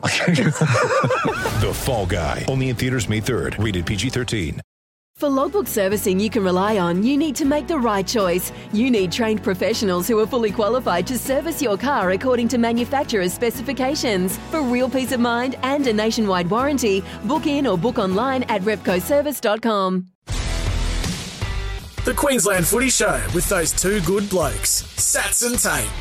The Fall Guy. Only in theaters May 3rd. Rated PG-13. For logbook servicing you can rely on, you need to make the right choice. You need trained professionals who are fully qualified to service your car according to manufacturer's specifications. For real peace of mind and a nationwide warranty, book in or book online at repcoservice.com. The Queensland Footy Show with those two good blokes, Sats and Tate.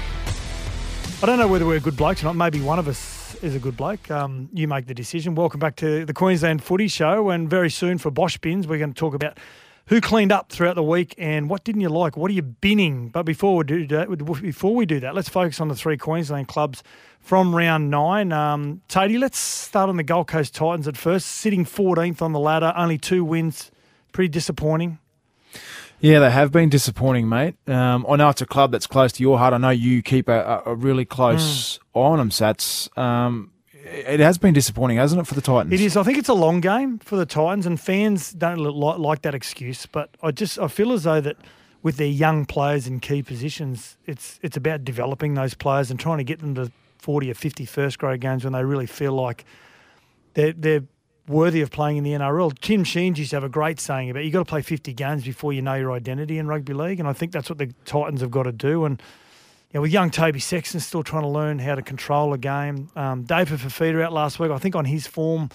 I don't know whether we're good blokes or not. Maybe one of us is a good bloke. Um, you make the decision. Welcome back to the Queensland Footy Show. And very soon for Bosch Bins, we're going to talk about who cleaned up throughout the week and what didn't you like? What are you binning? But before we do that, before we do that, let's focus on the three Queensland clubs from round nine. Um, Tatey, let's start on the Gold Coast Titans at first, sitting 14th on the ladder, only two wins. Pretty disappointing. Yeah, they have been disappointing, mate. Um, I know it's a club that's close to your heart. I know you keep a, a really close eye on them, Sats. Um, it has been disappointing, hasn't it, for the Titans? It is. I think it's a long game for the Titans, and fans don't like that excuse. But I just I feel as though that with their young players in key positions, it's it's about developing those players and trying to get them to forty or 50 first grade games when they really feel like they're they're worthy of playing in the NRL. Tim Sheens used to have a great saying about you've got to play fifty games before you know your identity in rugby league, and I think that's what the Titans have got to do. And you know, with young Toby Sexton still trying to learn how to control a game, um, David Fifita out last week. I think on his form,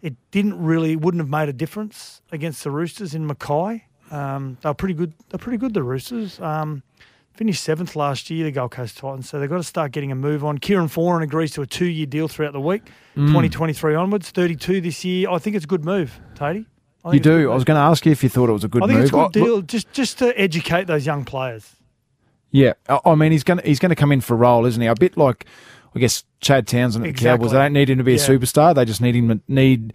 it didn't really wouldn't have made a difference against the Roosters in Mackay. Um, they were pretty good. They're pretty good. The Roosters um, finished seventh last year. The Gold Coast Titans, so they've got to start getting a move on. Kieran Foran agrees to a two-year deal throughout the week, Mm. 2023 onwards. 32 this year. I think it's a good move, Tatey. You it's a good do. I was going to ask you if you thought it was a good I think move. it's a good I- look- deal, just just to educate those young players. Yeah, I I mean he's going to he's going to come in for a role, isn't he? A bit like I guess Chad Townsend at the Cowboys. They don't need him to be a superstar. They just need him need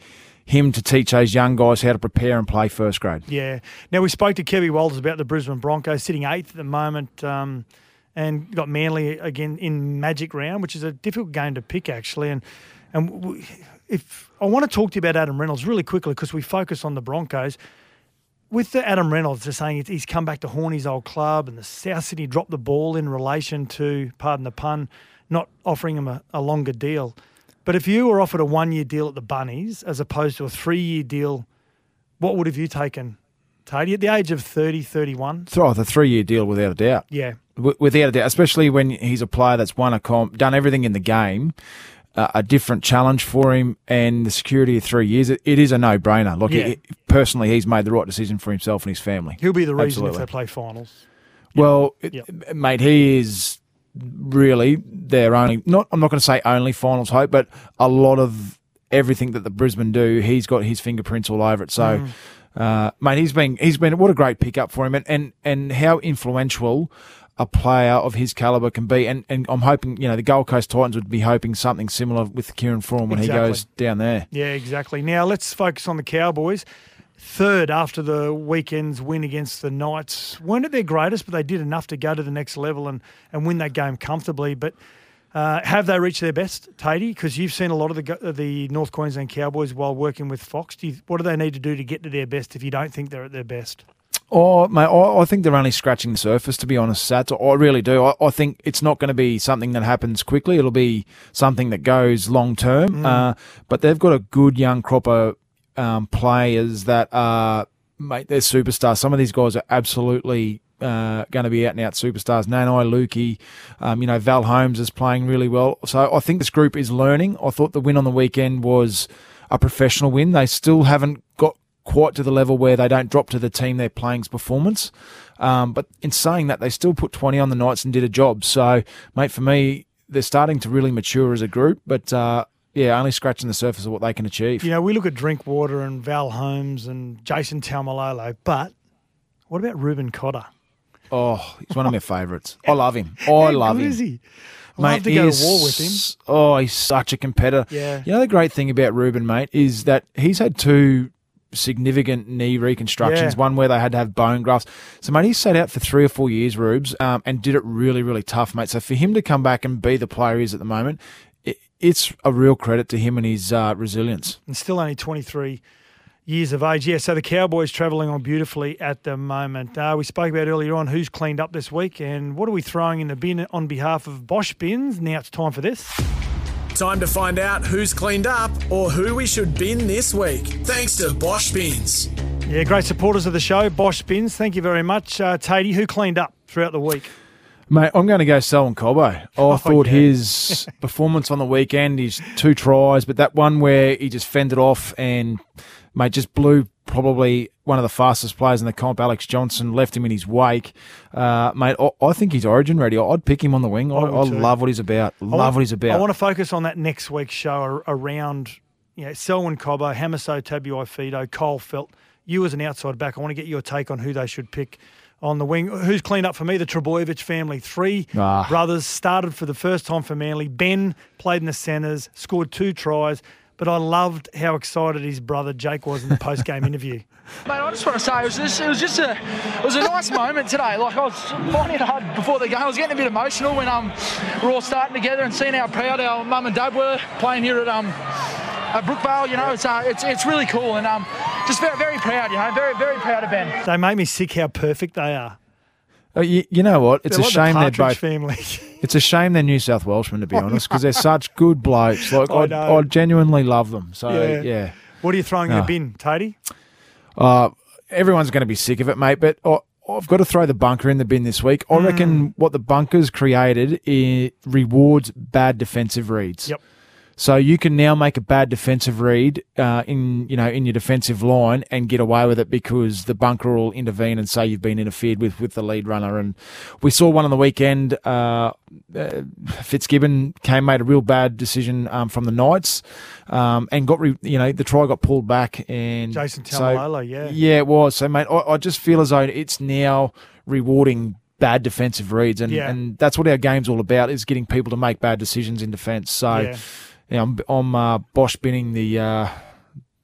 him to teach those young guys how to prepare and play first grade. Yeah. Now we spoke to Kevy Walters about the Brisbane Broncos sitting eighth at the moment, um, and got Manly again in Magic Round, which is a difficult game to pick actually. And and if I want to talk to you about Adam Reynolds really quickly because we focus on the Broncos. With the Adam Reynolds, they're saying he's come back to Horny's old club, and the South Sydney dropped the ball in relation to, pardon the pun, not offering him a, a longer deal. But if you were offered a one-year deal at the Bunnies as opposed to a three-year deal what would have you taken, Tatey, at the age of 30, 31? Throw the three year deal without a doubt. Yeah. W- without a doubt, especially when he's a player that's won a comp, done everything in the game, uh, a different challenge for him, and the security of three years. It, it is a no brainer. Look, Yeah. he- personally, he's made the right decision for himself and his family. He'll be the reason Absolutely. if they play finals. Well, it- Yep. mate, he is really their only. Not, I'm not going to say only finals hope, but a lot of everything that the Brisbane do, he's got his fingerprints all over it. So, uh, mate, he's been he's been what a great pickup for him, and and, and how influential. A player of his caliber can be, and, and I'm hoping you know the Gold Coast Titans would be hoping something similar with Kieran Foran when Exactly. he goes down there. Yeah, exactly. Now let's focus on the Cowboys. Third after the weekend's win against the Knights. weren't at their greatest, but they did enough to go to the next level and, and win that game comfortably. But uh, have they reached their best, Tatey? Because you've seen a lot of the the North Queensland Cowboys while working with Fox. Do you, what do they need to do to get to their best if you don't think they're at their best? Oh, mate, I, I think they're only scratching the surface, to be honest, Sats. I really do. I, I think it's not going to be something that happens quickly. It'll be something that goes long term. Uh, but they've got a good young crop of um, players that are, mate, they're superstars. Some of these guys are absolutely uh, going to be out and out superstars. Nanai Luki, um, you know, Val Holmes is playing really well. So I think this group is learning. I thought the win on the weekend was a professional win. They still haven't got quite to the level where they don't drop to the team they're playing's performance. Um, but in saying that, they still put 20 on the Knights and did a job. So, mate, for me, they're starting to really mature as a group. But uh, yeah, only scratching the surface of what they can achieve. You know, we look at Drinkwater and Val Holmes and Jason Taumalolo, but what about Reuben Cotter? Oh, he's one of my favourites. I love him. I love him. is he? Mate, love to he go is to war with him. Oh, he's such a competitor. Yeah. You know the great thing about Ruben, mate, is that he's had two significant knee reconstructions, Yeah. one where they had to have bone grafts. So, mate, he sat out for three or four years, Rubes, um, and did it really, really tough, mate. So, for him to come back and be the player he is at the moment, it's a real credit to him and his uh, resilience. and still only 23 years of age. Yeah, so the Cowboys travelling on beautifully at the moment. Uh, we spoke about earlier on who's cleaned up this week and what are we throwing in the bin on behalf of Bosch Bins. Now it's time for this. Time to find out who's cleaned up or who we should bin this week. Thanks to Bosch Bins. Yeah, great supporters of the show, Bosch Bins. Thank you very much. Uh, Tatey, who cleaned up throughout the week? Mate, I'm going to go Selwyn Cobbo. I thought yeah. his performance on the weekend, his two tries, but that one where he just fended off and, mate, just blew probably one of the fastest players in the comp, Alex Johnson, left him in his wake. Uh, mate, I, I think he's origin ready. I'd pick him on the wing. I, I I, love what he's about. Love want- what he's about. I want to focus on that next week's show around you know, Selwyn Cobbo, Hamaso Tabuai Fido, Kyle Feldt. You as an outside back, I want to get your take on who they should pick on the wing. Who's cleaned up for me? The Trbojevic family. Three Ah. brothers started for the first time for Manly. Ben played in the centres, scored two tries, but I loved how excited his brother Jake was in the post game interview. Mate, I just want to say it was just, it was just a it was a nice moment today. Like I was finding it hard before the game. I was getting a bit emotional when um we're all starting together and seeing how proud our mum and dad were playing here at um at Brookvale. You know, it's uh, it's it's really cool and um just very very proud. You know, very very proud of Ben. They make me sick how perfect they are. Uh, you, you know what? It's They're a like shame the they're both. family. It's a shame they're New South Welshmen, to be honest, because they're such good blokes. Like I I. I genuinely love them. So Yeah. yeah. what are you throwing in the bin, Tatey? Uh, everyone's going to be sick of it, mate. But I, I've got to throw the bunker in the bin this week. I Mm. reckon what the bunker's created it rewards bad defensive reads. Yep. So you can now make a bad defensive read uh, in you know in your defensive line and get away with it because the bunker will intervene and say you've been interfered with with the lead runner. And we saw one on the weekend. Uh, uh, Fitzgibbon came made a real bad decision um, from the Knights um, and got re- you know the try got pulled back and Jason so- yeah. yeah it was. So mate, I, I just feel as though it's now rewarding bad defensive reads and, Yeah. and that's what our game's all about is getting people to make bad decisions in defence. So. Yeah. Yeah, I'm, I'm uh, Bosch binning the uh,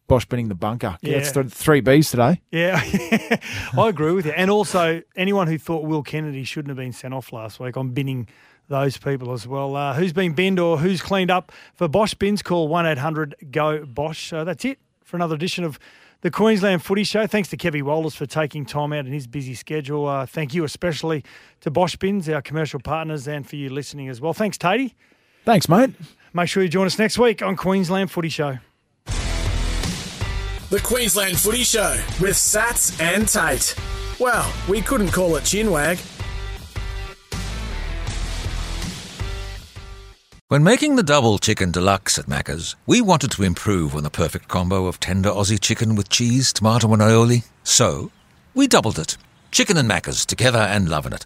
Bosch binning the bunker. Yeah, it's th- three Bs today. Yeah, I agree with you. And also, anyone who thought Will Kennedy shouldn't have been sent off last week, I'm binning those people as well. Uh, who's been binned or who's cleaned up for Bosch bins? Call one eight hundred go Bosch. Uh, that's it for another edition of the Queensland Footy Show. Thanks to Kevy Walters for taking time out in his busy schedule. Uh, thank you especially to Bosch Bins, our commercial partners, and for you listening as well. Thanks, Tatey. Thanks, mate. Make sure you join us next week on Queensland Footy Show. The Queensland Footy Show with Sats and Tate. Well, we couldn't call it Chinwag. When making the double chicken deluxe at Macca's, we wanted to improve on the perfect combo of tender Aussie chicken with cheese, tomato, and aioli. So, we doubled it. Chicken and Macca's together and loving it.